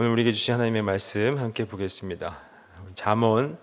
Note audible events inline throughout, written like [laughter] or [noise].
오늘 우리에게 주신 하나님의 말씀 함께 보겠습니다. 잠언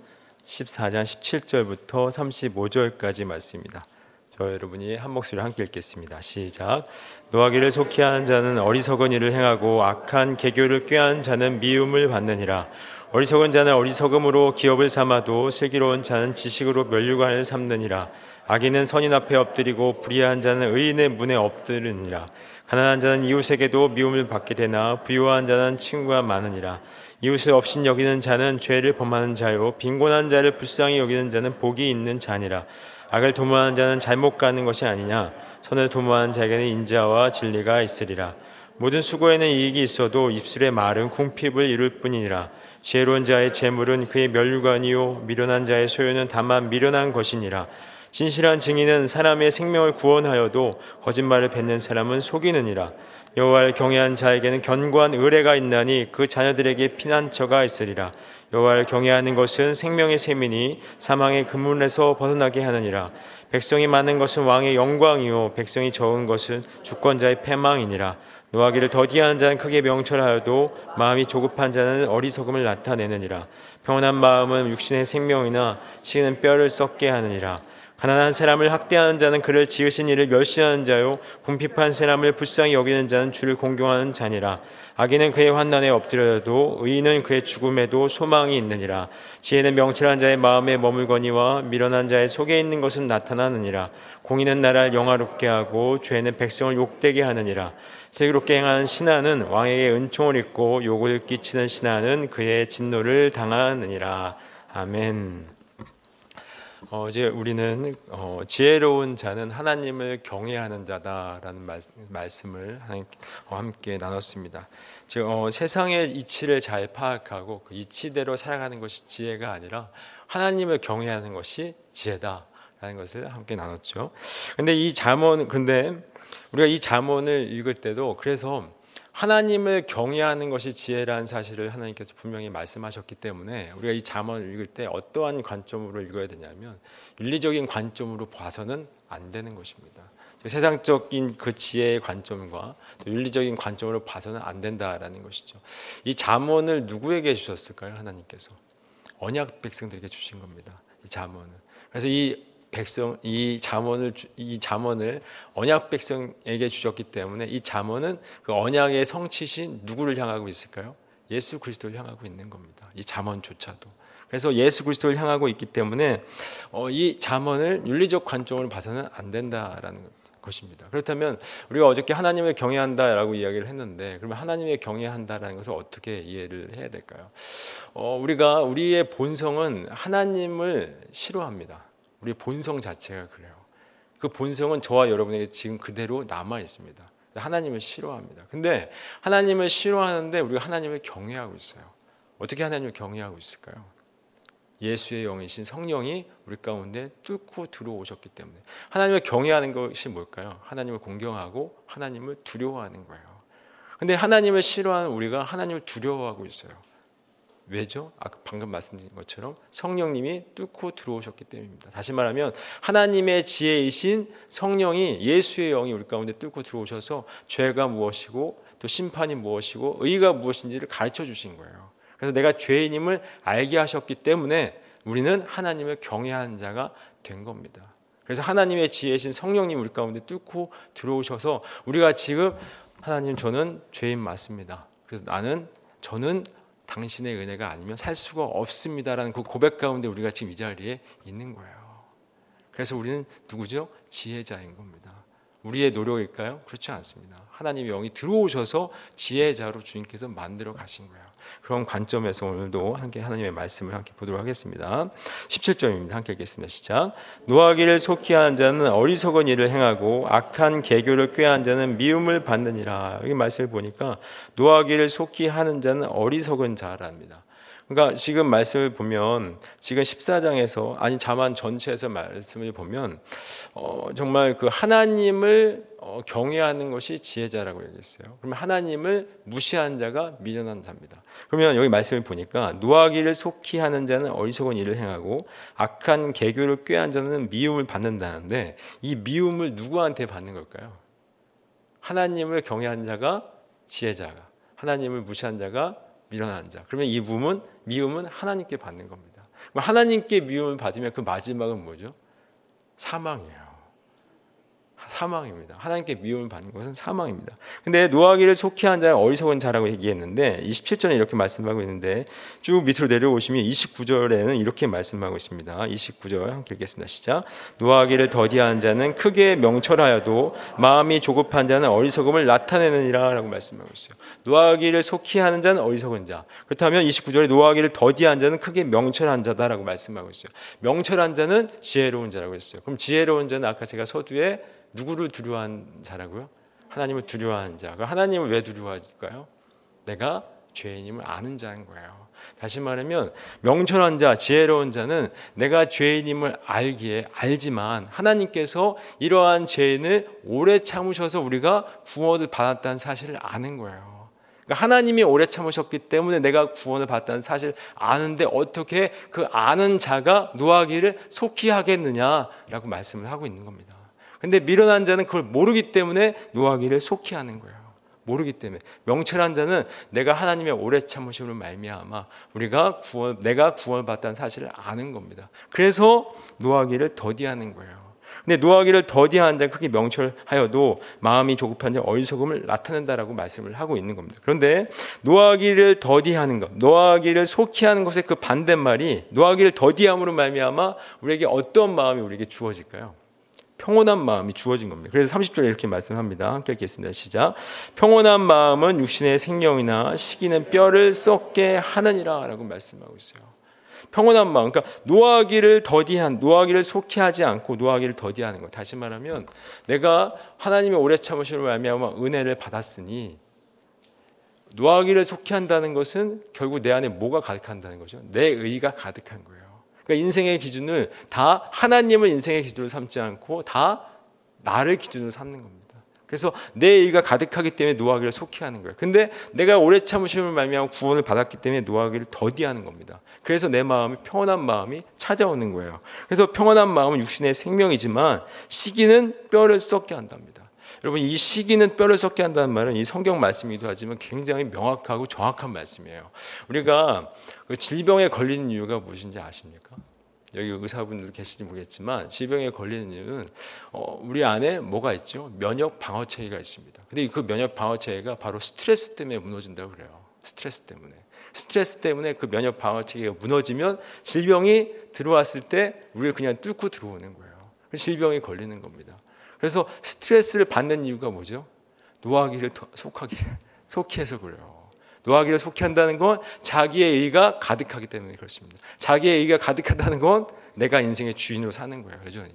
14장 17절부터 35절까지 말씀입니다. 저 여러분이 한 목소리 함께 읽겠습니다. 시작. 노하기를 속히 한 자는 어리석은 일을 행하고 악한 개교를 꾀한 자는 미움을 받느니라. 어리석은 자는 어리석음으로 기업을 삼아도 슬기로운 자는 지식으로 멸류관을 삼느니라. 악인은 선인 앞에 엎드리고 불의한 자는 의인의 문에 엎드리니라. 가난한 자는 이웃에게도 미움을 받게 되나 부유한 자는 친구가 많으니라. 이웃을 없인 여기는 자는 죄를 범하는 자요 빈곤한 자를 불쌍히 여기는 자는 복이 있는 자니라. 악을 도모하는 자는 잘못 가는 것이 아니냐. 선을 도모하는 자에게는 인자와 진리가 있으리라. 모든 수고에는 이익이 있어도 입술의 말은 궁핍을 이룰 뿐이니라. 지혜로운 자의 재물은 그의 멸류관이요 미련한 자의 소유는 다만 미련한 것이니라. 진실한 증인은 사람의 생명을 구원하여도 거짓말을 뱉는 사람은 속이느니라. 여호와를 경외한 자에게는 견고한 의뢰가 있나니 그 자녀들에게 피난처가 있으리라. 여호와를 경외하는 것은 생명의 셈이니 사망의 그물에서 벗어나게 하느니라. 백성이 많은 것은 왕의 영광이요 백성이 적은 것은 주권자의 패망이니라. 노하기를 더디하는 자는 크게 명철하여도 마음이 조급한 자는 어리석음을 나타내느니라. 평온한 마음은 육신의 생명이나 식는 뼈를 썩게 하느니라. 가난한 사람을 학대하는 자는 그를 지으신 이를 멸시하는 자요. 궁핍한 사람을 불쌍히 여기는 자는 주를 공경하는 자니라. 악인은 그의 환난에 엎드려도 의인은 그의 죽음에도 소망이 있느니라. 지혜는 명철한 자의 마음에 머물거니와 미련한 자의 속에 있는 것은 나타나느니라. 공의는 나라를 영화롭게 하고 죄는 백성을 욕되게 하느니라. 슬기롭게 행하는 신하는 왕에게 은총을 입고 욕을 끼치는 신하는 그의 진노를 당하느니라. 아멘. 어, 이제 우리는 어, 지혜로운 자는 하나님을 경외하는 자다라는 말, 말씀을 어, 함께 나눴습니다. 즉 어, 세상의 이치를 잘 파악하고 그 이치대로 살아가는 것이 지혜가 아니라 하나님을 경외하는 것이 지혜다라는 것을 함께 나눴죠. 근데 이 잠언 근데 우리가 이 잠언을 읽을 때도 그래서 하나님을 경외하는 것이 지혜라는 사실을 하나님께서 분명히 말씀하셨기 때문에 우리가 이 잠언을 읽을 때 어떠한 관점으로 읽어야 되냐면 윤리적인 관점으로 봐서는 안 되는 것입니다. 세상적인 그 지혜의 관점과 윤리적인 관점으로 봐서는 안 된다라는 것이죠. 이 잠언을 누구에게 주셨을까요? 하나님께서 언약 백성들에게 주신 겁니다. 이 잠언을. 그래서 이 백성 이 잠언을 이 잠언을 언약 백성에게 주셨기 때문에 이 잠언은 그 언약의 성취신 누구를 향하고 있을까요? 예수 그리스도를 향하고 있는 겁니다. 이 잠언조차도. 그래서 예수 그리스도를 향하고 있기 때문에 어, 이 잠언을 윤리적 관점으로 봐서는 안 된다라는 것입니다. 그렇다면 우리가 어저께 하나님을 경외한다라고 이야기를 했는데 그러면 하나님의 경외한다라는 것을 어떻게 이해를 해야 될까요? 어, 우리가 우리의 본성은 하나님을 싫어합니다. 우리 본성 자체가 그래요. 그 본성은 저와 여러분에게 지금 그대로 남아 있습니다. 하나님을 싫어합니다. 근데 하나님을 싫어하는데 우리가 하나님을 경외하고 있어요. 어떻게 하나님을 경외하고 있을까요? 예수의 영이신 성령이 우리 가운데 뚫고 들어오셨기 때문에 하나님을 경외하는 것이 뭘까요? 하나님을 공경하고 하나님을 두려워하는 거예요. 근데 하나님을 싫어하는 우리가 하나님을 두려워하고 있어요. 왜죠? 아까 방금 말씀드린 것처럼 성령님이 뚫고 들어오셨기 때문입니다. 다시 말하면 하나님의 지혜이신 성령이 예수의 영이 우리 가운데 뚫고 들어오셔서 죄가 무엇이고 또 심판이 무엇이고 의가 무엇인지를 가르쳐 주신 거예요. 그래서 내가 죄인임을 알게 하셨기 때문에 우리는 하나님을 경외하는 자가 된 겁니다. 그래서 하나님의 지혜이신 성령님 우리 가운데 뚫고 들어오셔서 우리가 지금 하나님 저는 죄인 맞습니다. 그래서 나는 저는 당신의 은혜가 아니면 살 수가 없습니다라는 그 고백 가운데 우리가 지금 이 자리에 있는 거예요. 그래서 우리는 누구죠? 지혜자인 겁니다. 우리의 노력일까요? 그렇지 않습니다. 하나님의 영이 들어오셔서 지혜자로 주님께서 만들어 가신 거예요. 그런 관점에서 오늘도 함께 하나님의 말씀을 함께 보도록 하겠습니다. 17절입니다. 함께 읽겠습니다. 시작. 노하기를 속히 하는 자는 어리석은 일을 행하고 악한 개교를 꾀한 자는 미움을 받느니라. 여기 말씀을 보니까 노하기를 속히 하는 자는 어리석은 자랍니다. 그러니까 지금 말씀을 보면 지금 14장에서 아니 자만 전체에서 말씀을 보면 어, 정말 그 하나님을 어, 경외하는 것이 지혜자라고 얘기했어요. 그러면 하나님을 무시한 자가 미련한 자입니다. 그러면 여기 말씀을 보니까 노하기를 속히 하는 자는 어리석은 일을 행하고 악한 개교를 꾀한 자는 미움을 받는다는데 이 미움을 누구한테 받는 걸까요? 하나님을 경외한 자가 지혜자가 하나님을 무시한 자가 미련한 자. 그러면 이 미움은 미움은 하나님께 받는 겁니다. 하나님께 미움을 받으면 그 마지막은 뭐죠? 사망이에요. 사망입니다. 하나님께 미움을 받는 것은 사망입니다. 근데 노하기를 속히 한 자는 어리석은 자라고 얘기했는데 27절에 이렇게 말씀하고 있는데 쭉 밑으로 내려오시면 29절에는 이렇게 말씀하고 있습니다. 29절 함께 읽겠습니다. 시작. 노하기를 더디한 자는 크게 명철하여도 마음이 조급한 자는 어리석음을 나타내느니라라고 말씀하고 있어요. 노하기를 속히 하는 자는 어리석은 자. 그렇다면 29절에 노하기를 더디한 자는 크게 명철한 자다라고 말씀하고 있어요. 명철한 자는 지혜로운 자라고 했어요. 그럼 지혜로운 자는 아까 제가 서두에 누구를 두려워한 자라고요? 하나님을 두려워하는 자. 하나님을 왜 두려워할까요? 내가 죄인임을 아는 자인 거예요. 다시 말하면 명철한 자, 지혜로운 자는 내가 죄인임을 알기에 알지만 하나님께서 이러한 죄인을 오래 참으셔서 우리가 구원을 받았다는 사실을 아는 거예요. 그러니까 하나님이 오래 참으셨기 때문에 내가 구원을 받았다는 사실을 아는데 어떻게 그 아는 자가 노하기를 속히 하겠느냐라고 말씀을 하고 있는 겁니다. 근데 미련한 자는 그걸 모르기 때문에 노하기를 속히 하는 거예요. 모르기 때문에 명철한 자는 내가 하나님의 오래 참으심을 말미암아 우리가 구원 내가 구원을 받다는 사실을 아는 겁니다. 그래서 노하기를 더디하는 거예요. 근데 노하기를 더디한 자는 크게 명철하여도 마음이 조급한 자 어리석음을 나타낸다라고 말씀을 하고 있는 겁니다. 그런데 노하기를 더디하는 것, 노하기를 속히 하는 것의 그 반대말이 노하기를 더디함으로 말미암아 우리에게 어떤 마음이 우리에게 주어질까요? 평온한 마음이 주어진 겁니다. 그래서 30절에 이렇게 말씀합니다. 함께 읽겠습니다. 시작. 평온한 마음은 육신의 생명이나 시기는 뼈를 썩게 하느니라 라고 말씀하고 있어요. 평온한 마음. 그러니까 노하기를 더디한 노하기를 속히 하지 않고 노하기를 더디하는 것. 다시 말하면 내가 하나님의 오래 참으심을 말미암아 은혜를 받았으니 노하기를 속히 한다는 것은 결국 내 안에 뭐가 가득한다는 거죠? 내 의가 가득한 거예요. 그러니까 인생의 기준을 다 하나님을 인생의 기준으로 삼지 않고 다 나를 기준으로 삼는 겁니다. 그래서 내 의가 가득하기 때문에 노하기를 속히 하는 거예요. 근데 내가 오래 참으심을 말미암아 구원을 받았기 때문에 노하기를 더디하는 겁니다. 그래서 내 마음이 평온한 마음이 찾아오는 거예요. 그래서 평온한 마음은 육신의 생명이지만 시기는 뼈를 썩게 한답니다. 여러분 이 시기는 뼈를 썩게 한다는 말은 이 성경 말씀이기도 하지만 굉장히 명확하고 정확한 말씀이에요. 우리가 그 질병에 걸리는 이유가 무엇인지 아십니까? 여기 의사분들 계실지 모르겠지만 질병에 걸리는 이유는 어, 우리 안에 뭐가 있죠? 면역 방어 체계가 있습니다. 근데 그 면역 방어 체계가 바로 스트레스 때문에 무너진다고 그래요. 스트레스 때문에. 스트레스 때문에 그 면역 방어 체계가 무너지면 질병이 들어왔을 때 우리를 그냥 뚫고 들어오는 거예요. 질병이 걸리는 겁니다. 그래서 스트레스를 받는 이유가 뭐죠? 노하기를 속하기 속히 해서 그래요. 노하기를 속히 한다는 건 자기의 의가 가득하기 때문에 그렇습니다. 자기의 의가 가득하다는 건 내가 인생의 주인으로 사는 거예요. 여전히.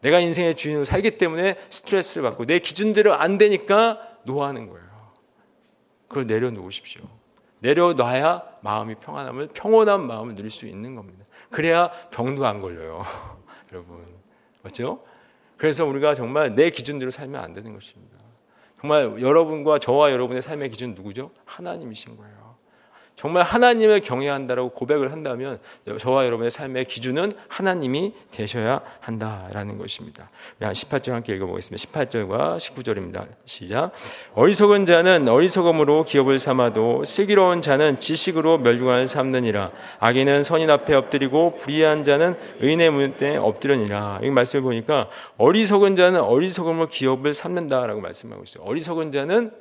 내가 인생의 주인으로 살기 때문에 스트레스를 받고 내 기준대로 안 되니까 노하는 거예요. 그걸 내려놓으십시오. 내려놔야 마음이 평안함을 평온한 마음을 누릴 수 있는 겁니다. 그래야 병도 안 걸려요. [laughs] 여러분. 맞죠? 그래서 우리가 정말 내 기준대로 살면 안 되는 것입니다. 정말 여러분과 저와 여러분의 삶의 기준 누구죠? 하나님이신 거예요. 정말 하나님을 경외한다라고 고백을 한다면 저와 여러분의 삶의 기준은 하나님이 되셔야 한다라는 것입니다. 18절 함께 읽어보겠습니다. 18절과 19절입니다. 시작. 어리석은 자는 어리석음으로 기업을 삼아도 슬기로운 자는 지식으로 멸류관을 삼느니라. 악인은 선인 앞에 엎드리고 불의한 자는 의인의 문에 엎드려니라. 이 말씀을 보니까 어리석은 자는 어리석음으로 기업을 삼는다라고 말씀하고 있어요. 어리석은 자는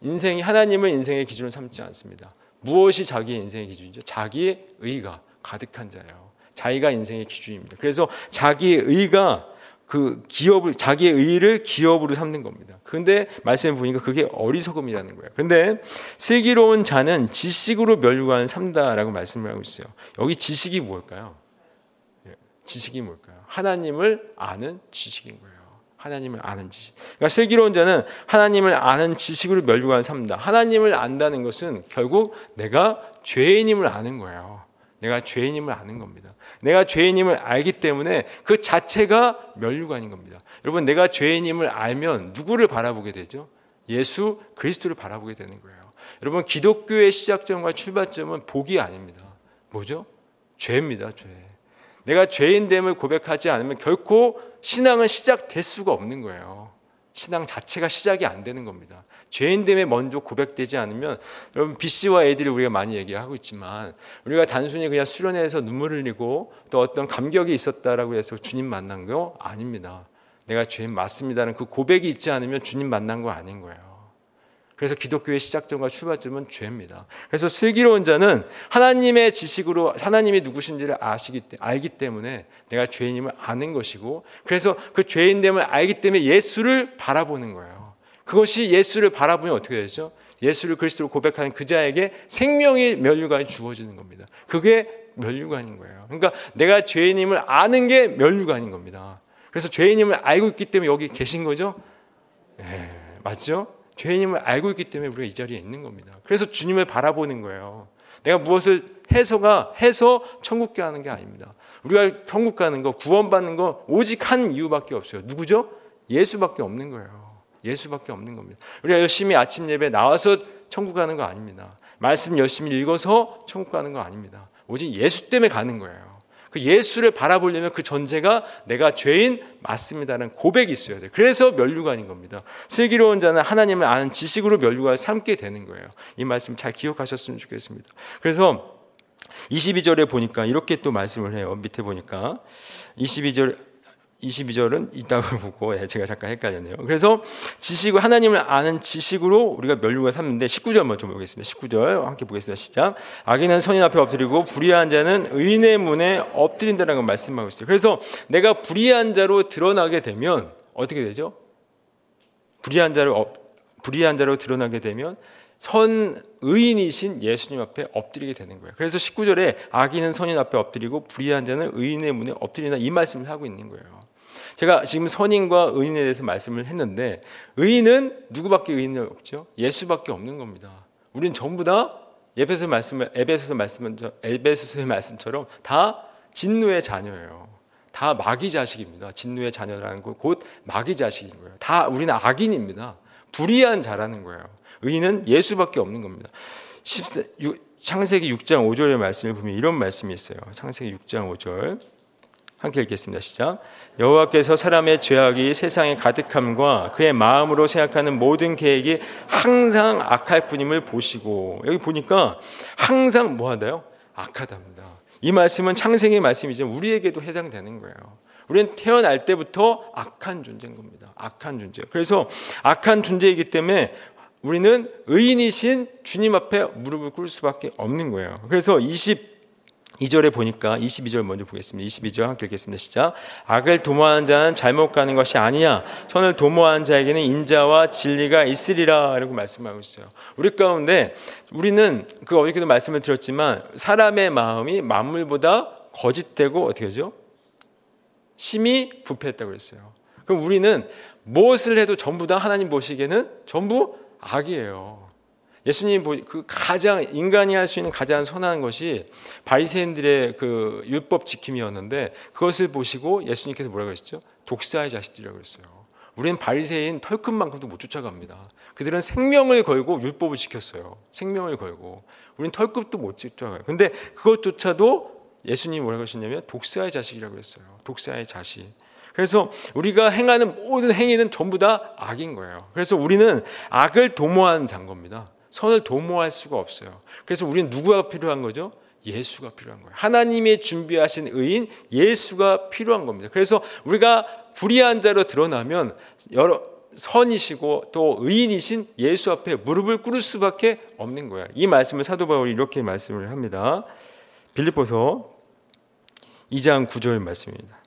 인생이 하나님을 인생의 기준으로 삼지 않습니다. 무엇이 자기의 인생의 기준이죠? 자기의 의가 가득한 자예요. 자기가 인생의 기준입니다. 그래서 자기의 의가 그 기업을 자기의 의를 기업으로 삼는 겁니다. 근데 말씀을 보니까 그게 어리석음이라는 거예요. 근데 슬기로운 자는 지식으로 멸류관 삼다라고 말씀을 하고 있어요. 여기 지식이 뭘까요? 예, 지식이 뭘까요? 하나님을 아는 지식인 거예요. 하나님을 아는 지식. 그러니까 슬기로운 자는 하나님을 아는 지식으로 멸류관 삼다. 하나님을 안다는 것은 결국 내가 죄인임을 아는 거예요. 내가 죄인임을 아는 겁니다. 내가 죄인임을 알기 때문에 그 자체가 멸류관인 겁니다. 여러분 내가 죄인임을 알면 누구를 바라보게 되죠? 예수 그리스도를 바라보게 되는 거예요. 여러분 기독교의 시작점과 출발점은 복이 아닙니다. 뭐죠? 죄입니다. 죄. 내가 죄인됨을 고백하지 않으면 결코 신앙은 시작될 수가 없는 거예요. 신앙 자체가 시작이 안 되는 겁니다. 죄인됨에 먼저 고백되지 않으면 여러분 BC와 애들이 우리가 많이 얘기하고 있지만 우리가 단순히 그냥 수련회에서 눈물을 흘리고 또 어떤 감격이 있었다라고 해서 주님 만난 거 아닙니다. 내가 죄인 맞습니다는 그 고백이 있지 않으면 주님 만난 거 아닌 거예요. 그래서 기독교의 시작점과 출발점은 죄입니다. 그래서 슬기로운 자는 하나님의 지식으로 하나님이 누구신지를 아시기 알기 때문에 내가 죄인임을 아는 것이고 그래서 그 죄인됨을 알기 때문에 예수를 바라보는 거예요. 그것이 예수를 바라보면 어떻게 되죠? 예수를 그리스도로 고백하는 그 자에게 생명의 면류관이 주어지는 겁니다. 그게 면류관인 거예요. 그러니까 내가 죄인임을 아는 게 면류관인 겁니다. 그래서 죄인임을 알고 있기 때문에 여기 계신 거죠? 네, 맞죠? 죄인임을 알고 있기 때문에 우리가 이 자리에 있는 겁니다. 그래서 주님을 바라보는 거예요. 내가 무엇을 해서가 해서 천국 가는 게 아닙니다. 우리가 천국 가는 거, 구원받는 거 오직 한 이유밖에 없어요. 누구죠? 예수밖에 없는 거예요. 예수밖에 없는 겁니다. 우리가 열심히 아침 예배 나와서 천국 가는 거 아닙니다. 말씀 열심히 읽어서 천국 가는 거 아닙니다. 오직 예수 때문에 가는 거예요. 그 예수를 바라보려면 그 전제가 내가 죄인 맞습니다라는 고백이 있어야 돼요. 그래서 면류관인 겁니다. 슬기로운 자는 하나님을 아는 지식으로 면류관을 삼게 되는 거예요. 이 말씀 잘 기억하셨으면 좋겠습니다. 그래서 22절에 보니까 이렇게 또 말씀을 해요. 밑에 보니까 22절 22절은 있다고 보고 예, 제가 잠깐 헷갈렸네요. 그래서 지식 하나님을 아는 지식으로 우리가 멸류가 삼는데 19절 먼저 보겠습니다. 19절 함께 보겠습니다. 시작. 악인은 선인 앞에 엎드리고 불의한 자는 의인의 문에 엎드린다는 걸 말씀하고 있어요. 그래서 내가 불의한 자로 드러나게 되면 어떻게 되죠? 불의한 자로 불의한 자로 드러나게 되면 선 의인이신 예수님 앞에 엎드리게 되는 거예요. 그래서 19절에 악인은 선인 앞에 엎드리고 불의한 자는 의인의 문에 엎드리나 이 말씀을 하고 있는 거예요. 제가 지금 선인과 의인에 대해서 말씀을 했는데 의인은 누구밖에 의인이 없죠? 예수밖에 없는 겁니다. 우리는 전부 다 에베소 말씀을 에베소서 말씀은 에베소서의 말씀처럼 다 진노의 자녀예요. 다 마귀 자식입니다. 진노의 자녀라는 것곧 마귀 자식인 거예요. 다 우리는 악인입니다. 불의한 자라는 거예요. 의인은 예수밖에 없는 겁니다. 14, 창세기 6장 5절의 말씀을 보면 이런 말씀이 있어요. 창세기 6장 5절. 함께 읽겠습니다. 시작. 여호와께서 사람의 죄악이 세상에 가득함과 그의 마음으로 생각하는 모든 계획이 항상 악할 뿐임을 보시고 여기 보니까 항상 뭐하다요? 악하답니다. 이 말씀은 창세기 말씀이지만 우리에게도 해당되는 거예요. 우리는 태어날 때부터 악한 존재인 겁니다. 악한 존재. 그래서 악한 존재이기 때문에 우리는 의인이신 주님 앞에 무릎을 꿇을 수밖에 없는 거예요. 그래서 20 2절에 보니까 22절 먼저 보겠습니다. 22절 함께 읽겠습니다. 시작. 악을 도모하는 자는 잘못 가는 것이 아니야. 선을 도모하는 자에게는 인자와 진리가 있으리라. 라고 말씀하고 있어요. 우리 가운데 우리는 그 어저께도 말씀을 드렸지만 사람의 마음이 만물보다 거짓되고 어떻게 하죠? 심히 부패했다고 그랬어요. 그럼 우리는 무엇을 해도 전부 다 하나님 보시기에는 전부 악이에요. 예수님 그 가장 인간이 할 수 있는 가장 선한 것이 바리새인들의 그 율법 지킴이었는데 그것을 보시고 예수님께서 뭐라고 하셨죠? 독사의 자식들이라고 했어요. 우리는 바리새인 털끝만큼도 못 쫓아갑니다. 그들은 생명을 걸고 율법을 지켰어요. 생명을 걸고 우리는 털끝도 못 쫓아가요. 근데 그것조차도 예수님이 뭐라고 하셨냐면 독사의 자식이라고 했어요. 독사의 자식. 그래서 우리가 행하는 모든 행위는 전부 다 악인 거예요. 그래서 우리는 악을 도모한 장 겁니다. 선을 도모할 수가 없어요. 그래서 우리는 누구가 필요한 거죠? 예수가 필요한 거예요. 하나님의 준비하신 의인 예수가 필요한 겁니다. 그래서 우리가 불의한 자로 드러나면 여러 선이시고 또 의인이신 예수 앞에 무릎을 꿇을 수밖에 없는 거야. 이 말씀을 사도 바울이 이렇게 말씀을 합니다. 빌립보서 2장 9절 말씀입니다.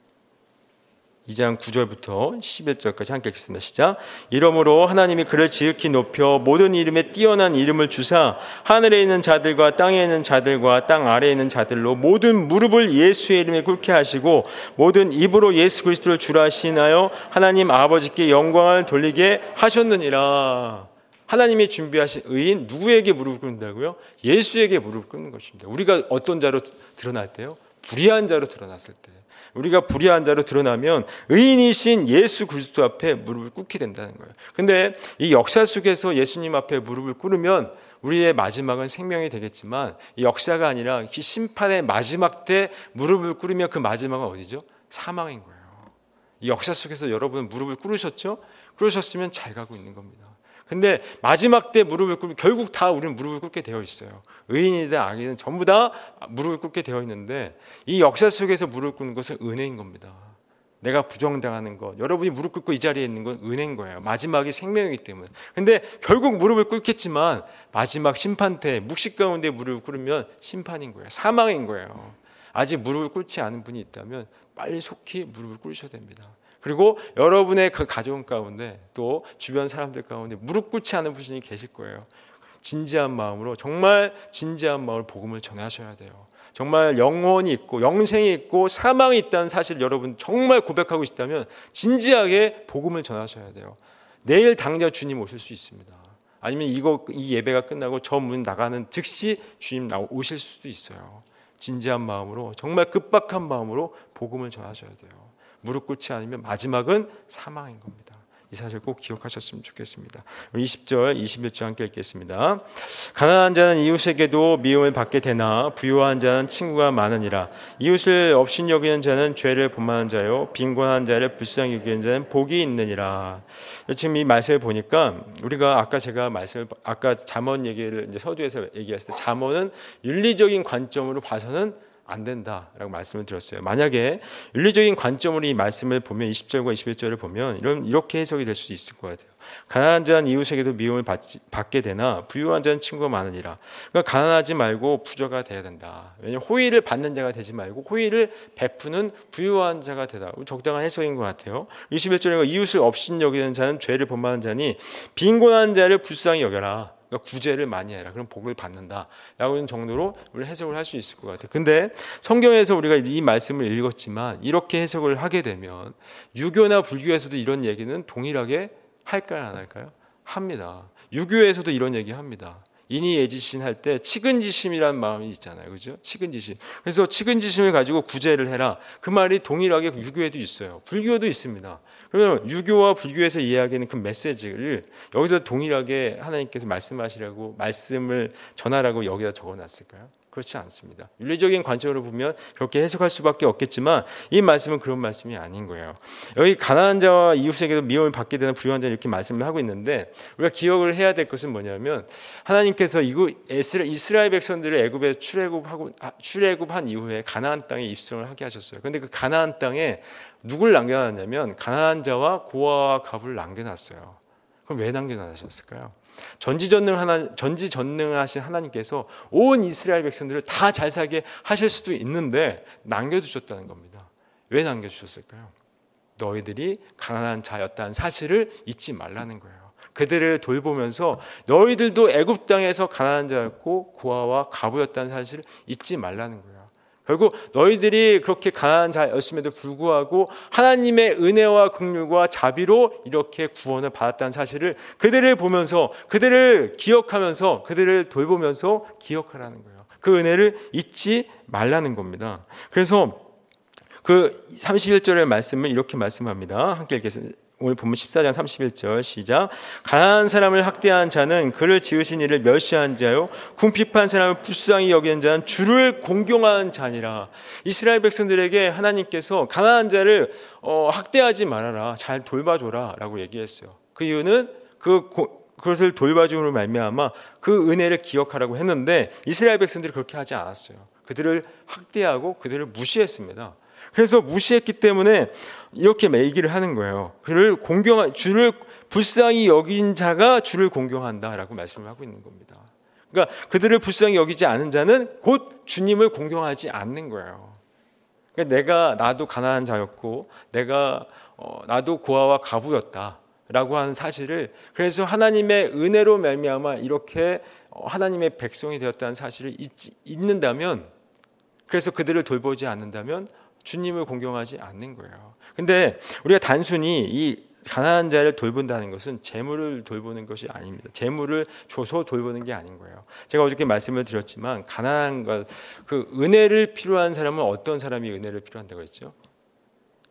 2장 9절부터 11절까지 함께 읽겠습니다. 시작. 이러므로 하나님이 그를 지극히 높여 모든 이름에 뛰어난 이름을 주사 하늘에 있는 자들과 땅에 있는 자들과 땅 아래에 있는 자들로 모든 무릎을 예수의 이름에 꿇게 하시고 모든 입으로 예수 그리스도를 주라 하시나요 하나님 아버지께 영광을 돌리게 하셨느니라. 하나님이 준비하신 의인 누구에게 무릎을 꿇는다고요? 예수에게 무릎을 꿇는 것입니다. 우리가 어떤 자로 드러날 때요? 불의한 자로 드러났을 때. 우리가 불의한 자로 드러나면 의인이신 예수 그리스도 앞에 무릎을 꿇게 된다는 거예요. 근데 이 역사 속에서 예수님 앞에 무릎을 꿇으면 우리의 마지막은 생명이 되겠지만 이 역사가 아니라 이 심판의 마지막 때 무릎을 꿇으면 그 마지막은 어디죠? 사망인 거예요. 이 역사 속에서 여러분 무릎을 꿇으셨죠? 그러셨으면 잘 가고 있는 겁니다. 근데 마지막 때 무릎을 꿇으면 결국 다 우리는 무릎을 꿇게 되어 있어요. 의인이든 악인은 전부 다 무릎을 꿇게 되어 있는데 이 역사 속에서 무릎을 꿇는 것은 은혜인 겁니다. 내가 부정당하는 것, 여러분이 무릎 꿇고 이 자리에 있는 건 은혜인 거예요. 마지막이 생명이기 때문에. 근데 결국 무릎을 꿇겠지만 마지막 심판 때 묵식 가운데 무릎을 꿇으면 심판인 거예요. 사망인 거예요. 아직 무릎을 꿇지 않은 분이 있다면 빨리 속히 무릎을 꿇으셔야 됩니다. 그리고 여러분의 그 가정 가운데 또 주변 사람들 가운데 무릎 꿇지 않은 분이 계실 거예요. 진지한 마음으로 정말 진지한 마음으로 복음을 전하셔야 돼요. 정말 영혼이 있고 영생이 있고 사망이 있다는 사실 여러분 정말 고백하고 싶다면 진지하게 복음을 전하셔야 돼요. 내일 당장 주님 오실 수 있습니다. 아니면 이거 이 예배가 끝나고 저 문 나가는 즉시 주님 오실 수도 있어요. 진지한 마음으로 정말 급박한 마음으로 복음을 전하셔야 돼요. 무릎 꿇지 않으면 마지막은 사망인 겁니다. 이 사실 꼭 기억하셨으면 좋겠습니다. 20절, 21절 함께 읽겠습니다. 가난한 자는 이웃에게도 미움을 받게 되나 부유한 자는 친구가 많으니라. 이웃을 없인 여기는 자는 죄를 범하는 자요 빈곤한 자를 불쌍히 여기는 자는 복이 있느니라. 지금 이 말씀을 보니까 우리가 아까 제가 말씀을 아까 잠언 얘기를 이제 서두에서 얘기했을 때 잠언은 윤리적인 관점으로 봐서는 안 된다라고 말씀을 드렸어요. 만약에 윤리적인 관점으로 이 말씀을 보면 20절과 21절을 보면 이런 이렇게 해석이 될수 있을 것 같아요. 가난한 자는 이웃에게도 미움을 받지, 받게 되나 부유한 자는 친구가 많으니라. 그러니까 가난하지 말고 부자가 돼야 된다. 왜냐하면 호의를 받는 자가 되지 말고 호의를 베푸는 부유한 자가 되다. 적당한 해석인 것 같아요. 21절에 이웃을 없인 여기는 자는 죄를 범하는 자니 빈곤한 자를 불쌍히 여겨라. 그러니까 구제를 많이 해라. 그럼 복을 받는다. 라고 하는 정도로 우리 해석을 할 수 있을 것 같아요. 근데 성경에서 우리가 이 말씀을 읽었지만 이렇게 해석을 하게 되면 유교나 불교에서도 이런 얘기는 동일하게 할까요? 안 할까요? 합니다. 유교에서도 이런 얘기 합니다. 인이 예지신 할 때 치근지심이라는 마음이 있잖아요. 그죠? 치근지심. 그래서 치근지심을 가지고 구제를 해라. 그 말이 동일하게 유교에도 있어요. 불교도 있습니다. 그러면 유교와 불교에서 이야기하는 그 메시지를 여기서 동일하게 하나님께서 말씀하시라고 말씀을 전하라고 여기다 적어 놨을까요? 그렇지 않습니다. 윤리적인 관점으로 보면 그렇게 해석할 수밖에 없겠지만 이 말씀은 그런 말씀이 아닌 거예요. 여기 가난한 자와 이웃에게도 미움을 받게 되는 부유한 자 이렇게 말씀을 하고 있는데 우리가 기억을 해야 될 것은 뭐냐면 하나님께서 이스라엘 백성들을 애굽에 출애굽하고 아, 출애굽한 이후에 가나안 땅에 입성을 하게 하셨어요. 그런데 그 가나안 땅에 누굴 남겨놨냐면 가난한 자와 고아와 갑을 남겨놨어요. 그럼 왜 남겨놨었을까요? 전지전능 하나 전지전능하신 하나님께서 온 이스라엘 백성들을 다 잘 살게 하실 수도 있는데 남겨두셨다는 겁니다. 왜 남겨 주셨을까요? 너희들이 가난한 자였다는 사실을 잊지 말라는 거예요. 그들을 돌보면서 너희들도 애굽 땅에서 가난한 자였고 고아와 가부였다는 사실을 잊지 말라는 거예요. 결국 너희들이 그렇게 가난한 자였음에도 불구하고 하나님의 은혜와 긍휼과 자비로 이렇게 구원을 받았다는 사실을 그들을 보면서 그들을 기억하면서 그들을 돌보면서 기억하라는 거예요. 그 은혜를 잊지 말라는 겁니다. 그래서 그 31절의 말씀을 이렇게 말씀합니다. 함께 읽겠습니다. 오늘 본문 14장 31절 시작. 가난한 사람을 학대한 자는 그를 지으신 이를 멸시한 자요. 궁핍한 사람을 불쌍히 여기는 자는 주를 공경한 자니라. 이스라엘 백성들에게 하나님께서 가난한 자를 어, 학대하지 말아라. 잘 돌봐줘라라고 얘기했어요. 그 이유는 그 고, 그것을 돌봐줌으로 말미암아 그 은혜를 기억하라고 했는데 이스라엘 백성들이 그렇게 하지 않았어요. 그들을 학대하고 그들을 무시했습니다. 그래서 무시했기 때문에 이렇게 얘기를 하는 거예요. 그를 공경 주를 불쌍히 여긴 자가 주를 공경한다라고 말씀을 하고 있는 겁니다. 그러니까 그들을 불쌍히 여기지 않은 자는 곧 주님을 공경하지 않는 거예요. 그러니까 내가 나도 가난한 자였고 내가 어, 나도 고아와 가부였다 라고 하는 사실을 그래서 하나님의 은혜로 말미암아 이렇게 어, 하나님의 백성이 되었다는 사실을 잊 는다면 그래서 그들을 돌보지 않는다면 주님을 공경하지 않는 거예요. 근데 우리가 단순히 이 가난한 자를 돌본다는 것은 재물을 돌보는 것이 아닙니다. 재물을 줘서 돌보는 게 아닌 거예요. 제가 어저께 말씀을 드렸지만 가난한 것, 그 은혜를 필요한 사람은 어떤 사람이 은혜를 필요한다고 했죠?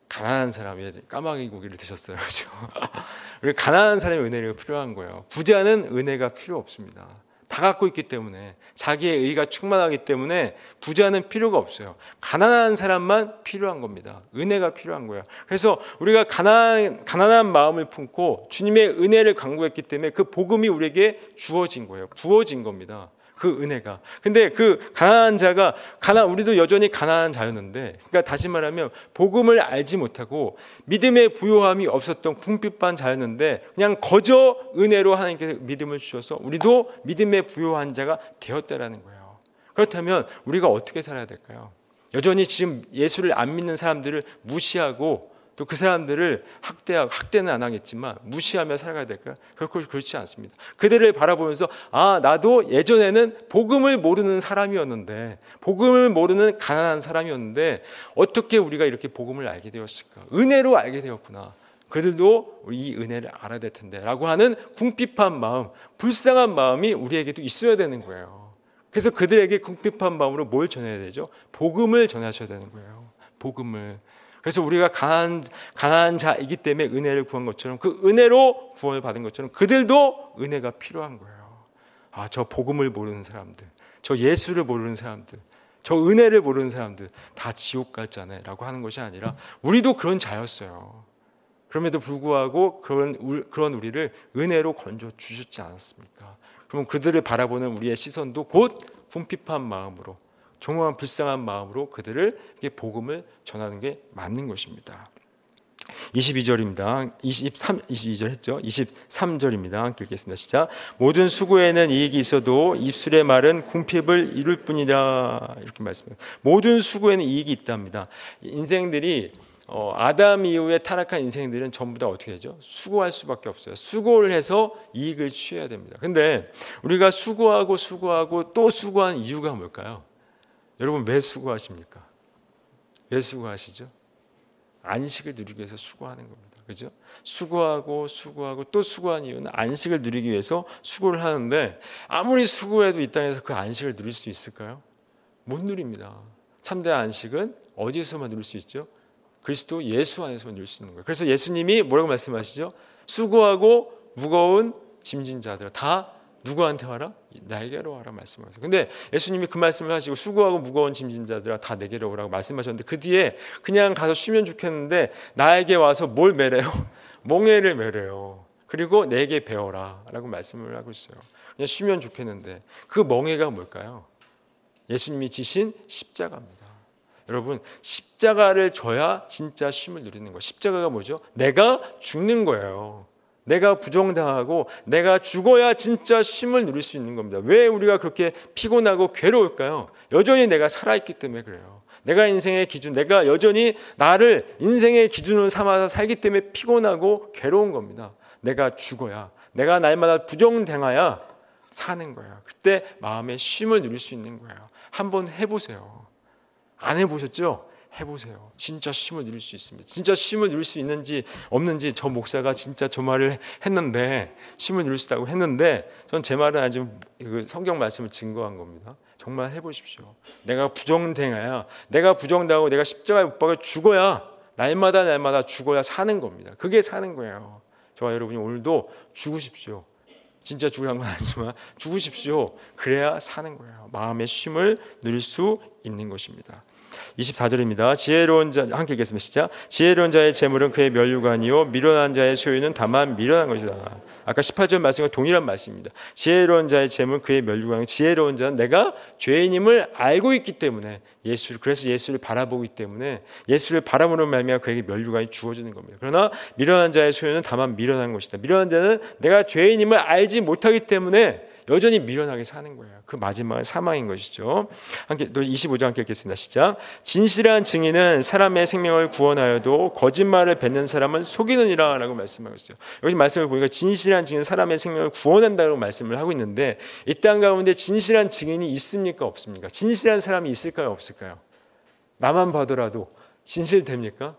가난한 사람이 까마귀 고기를 드셨어요. [laughs] 그렇죠? 가난한 사람이 은혜가 필요한 거예요. 부자는 은혜가 필요 없습니다. 다 갖고 있기 때문에 자기의 의가 충만하기 때문에 부자는 필요가 없어요. 가난한 사람만 필요한 겁니다. 은혜가 필요한 거예요. 그래서 우리가 가난 가난한 마음을 품고 주님의 은혜를 강구했기 때문에 그 복음이 우리에게 주어진 거예요. 부어진 겁니다. 그 은혜가. 근데 그 가난한 자가 가난 우리도 여전히 가난한 자였는데 그러니까 다시 말하면 복음을 알지 못하고 믿음의 부요함이 없었던 궁핍한 자였는데 그냥 거저 은혜로 하나님께서 믿음을 주셔서 우리도 믿음의 부요한 자가 되었다라는 거예요. 그렇다면 우리가 어떻게 살아야 될까요? 여전히 지금 예수를 안 믿는 사람들을 무시하고 또 그 사람들을 학대하고 학대는 안 하겠지만 무시하며 살아가야 될까요? 결코 그렇지 않습니다. 그들을 바라보면서 아 나도 예전에는 복음을 모르는 사람이었는데 복음을 모르는 가난한 사람이었는데 어떻게 우리가 이렇게 복음을 알게 되었을까? 은혜로 알게 되었구나. 그들도 이 은혜를 알아야 될 텐데라고 하는 궁핍한 마음, 불쌍한 마음이 우리에게도 있어야 되는 거예요. 그래서 그들에게 궁핍한 마음으로 뭘 전해야 되죠? 복음을 전하셔야 되는 거예요. 복음을 그래서 우리가 강한, 강한 자이기 때문에 은혜를 구한 것처럼 그 은혜로 구원을 받은 것처럼 그들도 은혜가 필요한 거예요. 아, 저 복음을 모르는 사람들, 저 예수를 모르는 사람들, 저 은혜를 모르는 사람들 다 지옥 갔잖아요. 라고 하는 것이 아니라 우리도 그런 자였어요. 그럼에도 불구하고 그런, 그런 우리를 은혜로 건져 주셨지 않았습니까? 그럼 그들을 바라보는 우리의 시선도 곧 궁핍한 마음으로 정말 불쌍한 마음으로 그들을 복음을 전하는 게 맞는 것입니다. 22절입니다. 23, 22절 했죠. 23절입니다. 함께 읽겠습니다. 시작. 모든 수고에는 이익이 있어도 입술의 말은 궁핍을 이룰 뿐이라 이렇게 말씀해요. 모든 수고에는 이익이 있답니다. 인생들이 어, 아담 이후에 타락한 인생들은 전부 다 어떻게 되죠? 수고할 수밖에 없어요. 수고를 해서 이익을 취해야 됩니다. 근데 우리가 수고하고 수고하고 또 수고한 이유가 뭘까요? 여러분 왜 수고하십니까? 왜 수고하시죠? 안식을 누리기 위해서 수고하는 겁니다. 그죠? 수고하고 수고하고 또 수고한 이유는 안식을 누리기 위해서 수고를 하는데 아무리 수고해도 이 땅에서 그 안식을 누릴 수 있을까요? 못 누립니다. 참된 안식은 어디서만 누릴 수 있죠? 그리스도 예수 안에서만 누릴 수 있는 거예요. 그래서 예수님이 뭐라고 말씀하시죠? 수고하고 무거운 짐진 자들 다 누구한테 와라? 나에게로 와라 말씀하세요. 근데 예수님이 그 말씀을 하시고 수고하고 무거운 짐진 자들아 다 내게로 오라고 말씀하셨는데 그 뒤에 그냥 가서 쉬면 좋겠는데 나에게 와서 뭘 매래요? [laughs] 몽해를 매래요. 그리고 내게 배워라라고 말씀을 하고 있어요. 그냥 쉬면 좋겠는데 그 멍해가 뭘까요? 예수님이 지신 십자가입니다. 여러분 십자가를 져야 진짜 쉼을 누리는 거예요. 십자가가 뭐죠? 내가 죽는 거예요. 내가 부정당하고 내가 죽어야 진짜 쉼을 누릴 수 있는 겁니다. 왜 우리가 그렇게 피곤하고 괴로울까요? 여전히 내가 살아있기 때문에 그래요. 내가 인생의 기준, 내가 여전히 나를 인생의 기준으로 삼아서 살기 때문에 피곤하고 괴로운 겁니다. 내가 죽어야, 내가 날마다 부정당해야 사는 거예요. 그때 마음의 쉼을 누릴 수 있는 거예요. 한번 해보세요. 안 해보셨죠? 해보세요. 진짜 쉼을 누릴 수 있습니다. 진짜 쉼을 누릴 수 있는지 없는지 저 목사가 진짜 저 말을 했는데 쉼을 누릴 수 있다고 했는데 전 제 말은 아주 그 성경 말씀을 증거한 겁니다. 정말 해보십시오. 내가 부정당해야 내가 부정당하고 내가 십자가에 못 박아 죽어야 날마다 날마다 죽어야 사는 겁니다. 그게 사는 거예요. 저와 여러분이 오늘도 죽으십시오. 진짜 죽으란 건 아니지만 죽으십시오. 그래야 사는 거예요. 마음의 쉼을 누릴 수 있는 것입니다. 24절입니다. 지혜로운 자 함께 읽겠습니다. 시작. 지혜로운 자의 재물은 그의 멸류관이요 미련한 자의 소유는 다만 미련한 것이다. 아까 18절 말씀과 동일한 말씀입니다. 지혜로운 자의 재물은 그의 멸류관이요 지혜로운 자는 내가 죄인임을 알고 있기 때문에 예수를 그래서 예수를 바라보기 때문에 예수를 바라보는 말미암아 그에게 멸류관이 주어지는 겁니다. 그러나 미련한 자의 소유는 다만 미련한 것이다. 미련한 자는 내가 죄인임을 알지 못하기 때문에 여전히 미련하게 사는 거예요. 그 마지막은 사망인 것이죠. 함께 또 25절 함께 읽겠습니다. 시작. 진실한 증인은 사람의 생명을 구원하여도 거짓말을 뱉는 사람은 속이느니라라고 말씀하고 있어요. 여기 말씀을 보니까 진실한 증인 사람의 생명을 구원한다고 말씀을 하고 있는데 이 땅 가운데 진실한 증인이 있습니까 없습니까? 진실한 사람이 있을까요 없을까요? 나만 봐더라도 진실됩니까?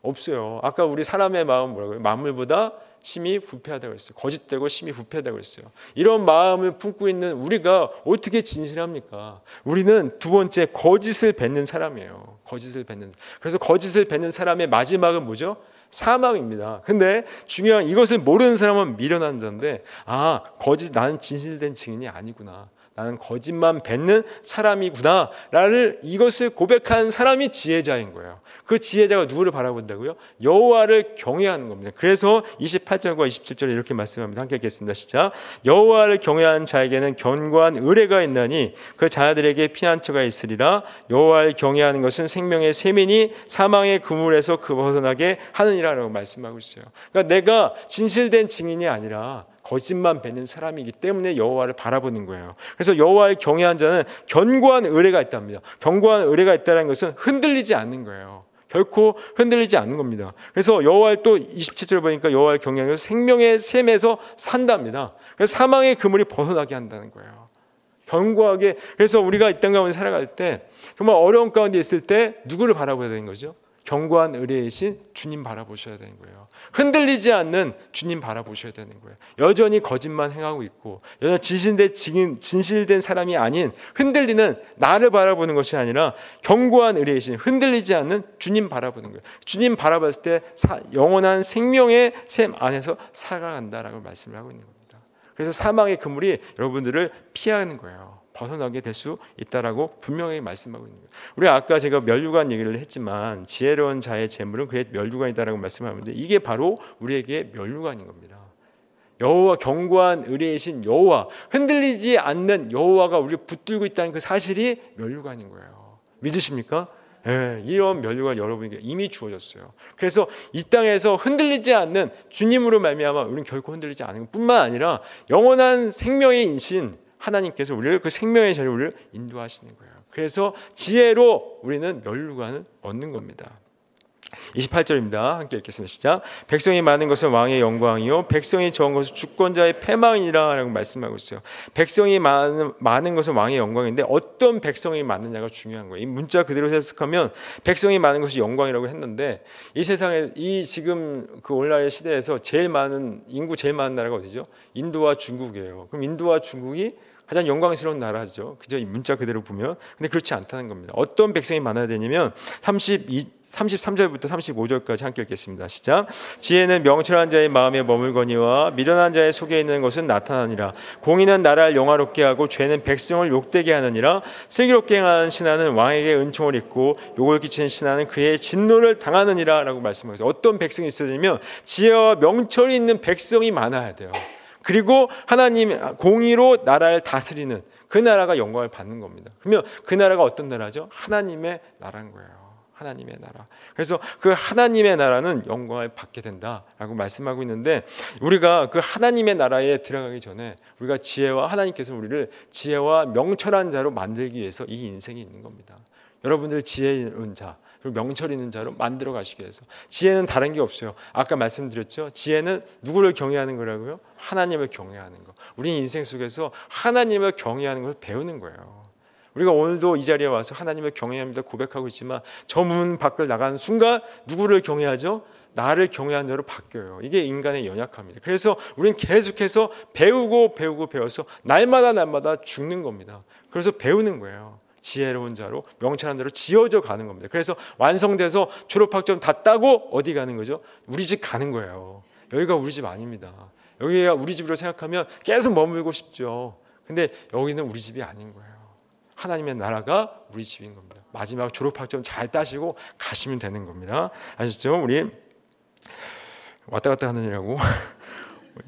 없어요. 아까 우리 사람의 마음 뭐라고요? 만물보다 심히 부패하다고 했어요. 거짓되고 심히 부패하다고 했어요. 이런 마음을 품고 있는 우리가 어떻게 진실합니까? 우리는 두 번째 거짓을 뱉는 사람이에요. 거짓을 뱉는. 그래서 거짓을 뱉는 사람의 마지막은 뭐죠? 사망입니다. 근데 중요한 이것을 모르는 사람은 미련한 자인데 아 거짓 나는 진실된 증인이 아니구나. 나는 거짓만 뱉는 사람이구나. 라를 이것을 고백한 사람이 지혜자인 거예요. 그 지혜자가 누구를 바라본다고요? 여호와를 경외하는 겁니다. 그래서 28절과 27절에 이렇게 말씀합니다. 함께 읽겠습니다. 시작. 여호와를 경외하는 자에게는 견고한 의뢰가 있나니 그 자들에게 피난처가 있으리라. 여호와를 경외하는 것은 생명의 세민이 사망의 그물에서 그 벗어나게 하느니라라고 말씀하고 있어요. 그러니까 내가 진실된 증인이 아니라 거짓만 뱉는 사람이기 때문에 여호와를 바라보는 거예요. 그래서 여호와를 경외한 자는 견고한 의뢰가 있답니다. 견고한 의뢰가 있다는 것은 흔들리지 않는 거예요. 결코 흔들리지 않는 겁니다. 그래서 여호와를 또 27절 보니까 여호와를 경외하는 생명의 샘에서 산답니다. 그래서 사망의 그물이 벗어나게 한다는 거예요. 견고하게 그래서 우리가 이 땅 가운데 살아갈 때 정말 어려운 가운데 있을 때 누구를 바라봐야 되는 거죠? 견고한 의뢰이신 주님 바라보셔야 되는 거예요. 흔들리지 않는 주님 바라보셔야 되는 거예요. 여전히 거짓만 행하고 있고 여전히 진실된, 진실된 사람이 아닌 흔들리는 나를 바라보는 것이 아니라 견고한 의뢰이신 흔들리지 않는 주님 바라보는 거예요. 주님 바라봤을 때 사, 영원한 생명의 샘 안에서 살아간다라고 말씀을 하고 있는 겁니다. 그래서 사망의 그물이 여러분들을 피하는 거예요. 벗어나게 될 수 있다라고 분명히 말씀하고 있는 거예요. 우리 아까 제가 멸류관 얘기를 했지만 지혜로운 자의 재물은 그의 멸류관이다라고 말씀하는데 이게 바로 우리에게 멸류관인 겁니다. 여호와 견고한 의뢰이신 여호와 흔들리지 않는 여호와가 우리를 붙들고 있다는 그 사실이 멸류관인 거예요. 믿으십니까? 예, 이런 멸류관 여러분에게 이미 주어졌어요. 그래서 이 땅에서 흔들리지 않는 주님으로 말미암아 우리는 결코 흔들리지 않은 것뿐만 아니라 영원한 생명의 인신 하나님께서 우리를 그 생명의 자리로 우리를 인도하시는 거예요. 그래서 지혜로 우리는 멸류관을 얻는 겁니다. 28절입니다. 함께 읽겠습니다. 시작. 백성이 많은 것은 왕의 영광이요 백성이 적은 것은 주권자의 패망이라라고 말씀하고 있어요. 백성이 많은 많은 것은 왕의 영광인데 어떤 백성이 많느냐가 중요한 거예요. 이 문자 그대로 해석하면 백성이 많은 것이 영광이라고 했는데 이 세상에 이 지금 그 오늘날의 시대에서 제일 많은 인구 제일 많은 나라가 어디죠? 인도와 중국이에요. 그럼 인도와 중국이 가장 영광스러운 나라죠. 그저 이 문자 그대로 보면. 근데 그렇지 않다는 겁니다. 어떤 백성이 많아야 되냐면 32 33절부터 35절까지 함께 읽겠습니다. 시작. 지혜는 명철한 자의 마음에 머물거니와 미련한 자의 속에 있는 것은 나타나니라. 공의는 나라를 영화롭게 하고 죄는 백성을 욕되게 하느니라. 슬기롭게 행하는 신하는 왕에게 은총을 입고 욕을 끼치는 신하는 그의 진노를 당하느니라라고 말씀하세요. 어떤 백성이 있어야 되면 지혜와 명철이 있는 백성이 많아야 돼요. 그리고 하나님 공의로 나라를 다스리는 그 나라가 영광을 받는 겁니다. 그러면 그 나라가 어떤 나라죠? 하나님의 나라인 거예요. 하나님의 나라. 그래서 그 하나님의 나라는 영광을 받게 된다라고 말씀하고 있는데 우리가 그 하나님의 나라에 들어가기 전에 우리가 지혜와 하나님께서 우리를 지혜와 명철한 자로 만들기 위해서 이 인생이 있는 겁니다. 여러분들 지혜로운 자, 그리고 명철 있는 자로 만들어 가시기 위해서 지혜는 다른 게 없어요. 아까 말씀드렸죠. 지혜는 누구를 경외하는 거라고요? 하나님을 경외하는 거. 우리 인생 속에서 하나님을 경외하는 것을 배우는 거예요. 우리가 오늘도 이 자리에 와서 하나님을 경외합니다 고백하고 있지만 저 문 밖을 나가는 순간 누구를 경외하죠? 나를 경외한 대로 바뀌어요. 이게 인간의 연약함입니다. 그래서 우리는 계속해서 배우고 배우고 배워서 날마다 날마다 죽는 겁니다. 그래서 배우는 거예요. 지혜로운 자로 명찰한 대로 지어져 가는 겁니다. 그래서 완성돼서 졸업학점 다 따고 어디 가는 거죠? 우리 집 가는 거예요. 여기가 우리 집 아닙니다. 여기가 우리 집으로 생각하면 계속 머물고 싶죠. 근데 여기는 우리 집이 아닌 거예요. 하나님의 나라가 우리 집인 겁니다. 마지막 졸업학점 잘 따시고 가시면 되는 겁니다. 아셨죠? 우리 왔다 갔다 하는 일하고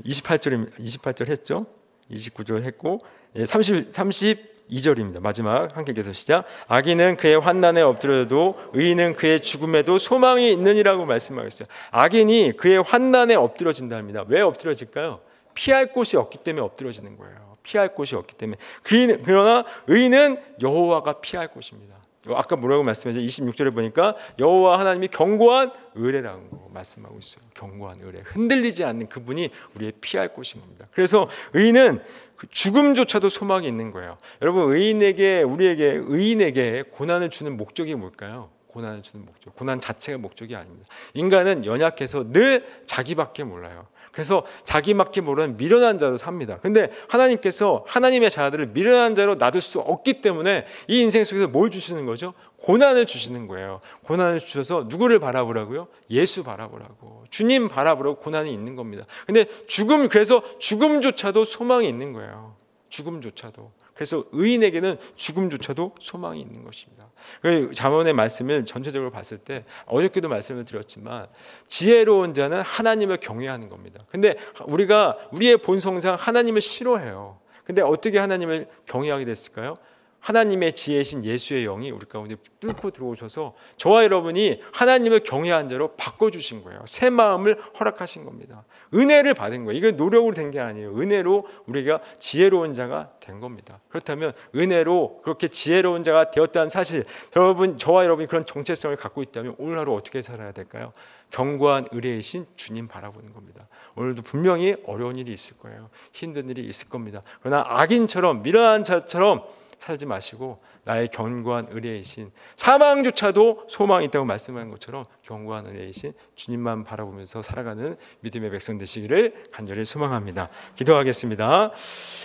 28절 28절 했죠? 29절 했고 예, 30 30 2절입니다. 마지막 함께 계속 시작. 악인은 그의 환난에 엎드려도 의인은 그의 죽음에도 소망이 있느니라고 말씀하고 있어요. 악인이 그의 환난에 엎드려진답니다. 왜 엎드려질까요? 피할 곳이 없기 때문에 엎드려지는 거예요. 피할 곳이 없기 때문에. 그러나 의인은 여호와가 피할 곳입니다. 어, 아까 뭐라고 말씀하셨죠? 26절에 보니까 여호와 하나님이 견고한 의뢰라는 거 말씀하고 있어요. 견고한 의뢰. 흔들리지 않는 그분이 우리의 피할 곳인 겁니다. 그래서 의인은 그 죽음조차도 소망이 있는 거예요. 여러분 의인에게 우리에게 의인에게 고난을 주는 목적이 뭘까요? 고난을 주는 목적. 고난 자체가 목적이 아닙니다. 인간은 연약해서 늘 자기밖에 몰라요. 그래서 자기밖에 모르는 미련한 자로 삽니다. 근데 하나님께서 하나님의 자들을 미련한 자로 놔둘 수 없기 때문에 이 인생 속에서 뭘 주시는 거죠? 고난을 주시는 거예요. 고난을 주셔서 누구를 바라보라고요? 예수 바라보라고. 주님 바라보라고 고난이 있는 겁니다. 근데 죽음 그래서 죽음조차도 소망이 있는 거예요. 죽음조차도. 그래서 의인에게는 죽음조차도 소망이 있는 것입니다. 자문의 말씀을 전체적으로 봤을 때 어저께도 말씀을 드렸지만 지혜로운 자는 하나님을 경외하는 겁니다. 근데 우리가 우리의 본성상 하나님을 싫어해요. 근데 어떻게 하나님을 경외하게 됐을까요? 하나님의 지혜신 예수의 영이 우리 가운데 뚫고 들어오셔서 저와 여러분이 하나님을 경외한 자로 바꿔주신 거예요. 새 마음을 허락하신 겁니다. 은혜를 받은 거예요. 이게 노력으로 된 게 아니에요. 은혜로 우리가 지혜로운 자가 된 겁니다. 그렇다면 은혜로 그렇게 지혜로운 자가 되었다는 사실, 여러분, 저와 여러분이 그런 정체성을 갖고 있다면 오늘 하루 어떻게 살아야 될까요? 견고한 의뢰이신 주님 바라보는 겁니다. 오늘도 분명히 어려운 일이 있을 거예요. 힘든 일이 있을 겁니다. 그러나 악인처럼 미련한 자처럼 살지 마시고 나의 견고한 의뢰이신 사망조차도 소망이 있다고 말씀하는 것처럼 견고한 은혜이신 주님만 바라보면서 살아가는 믿음의 백성 되시기를 간절히 소망합니다. 기도하겠습니다.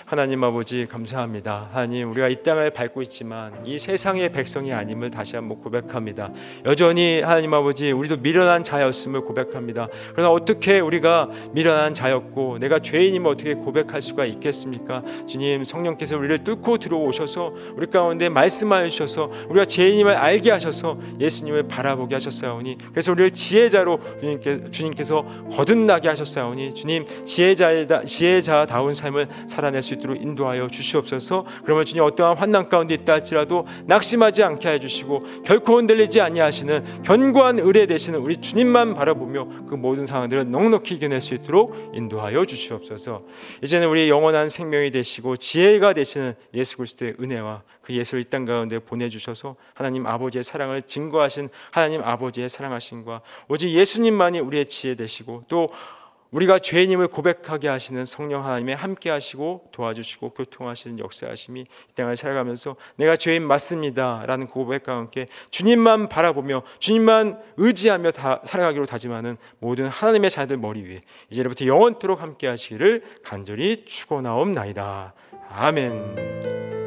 하나님 아버지 감사합니다. 하나님 우리가 이 땅을 밟고 있지만 이 세상의 백성이 아님을 다시 한번 고백합니다. 여전히 하나님 아버지 우리도 미련한 자였음을 고백합니다. 그러나 어떻게 우리가 미련한 자였고 내가 죄인임을 어떻게 고백할 수가 있겠습니까? 주님 성령께서 우리를 뚫고 들어오셔서 우리 가운데 말 씀하여 주셔서 우리가 죄인임을 알게 하셔서 예수님을 바라보게 하셨사오니 그래서 우리를 지혜자로 주님께, 주님께 서 거듭나게 하셨사오니 주님 지혜자다 지혜자다운 삶을 살아낼 수 있도록 인도하여 주시옵소서. 그러면 주님 어떠한 환난 가운데 있다 할지라도 낙심하지 않게 해 주시고 결코 흔들리지 아니하시는 견고한 의뢰 되시는 우리 주님만 바라보며 그 모든 상황들을 넉넉히 이겨낼 수 있도록 인도하여 주시옵소서. 이제는 우리 영원한 생명이 되시고 지혜가 되시는 예수 그리스도의 은혜와 그 예수를 이 땅 가운데 보내주셔서 하나님 아버지의 사랑을 증거하신 하나님 아버지의 사랑하심과 오직 예수님만이 우리의 지혜 되시고 또 우리가 죄인임을 고백하게 하시는 성령 하나님의 함께 하시고 도와주시고 교통하시는 역사하심이 이 땅을 살아가면서 내가 죄인 맞습니다라는 고백과 함께 주님만 바라보며 주님만 의지하며 다 살아가기로 다짐하는 모든 하나님의 자들 머리 위에 이제부터 영원토록 함께 하시기를 간절히 축원하옵나이다. 아멘.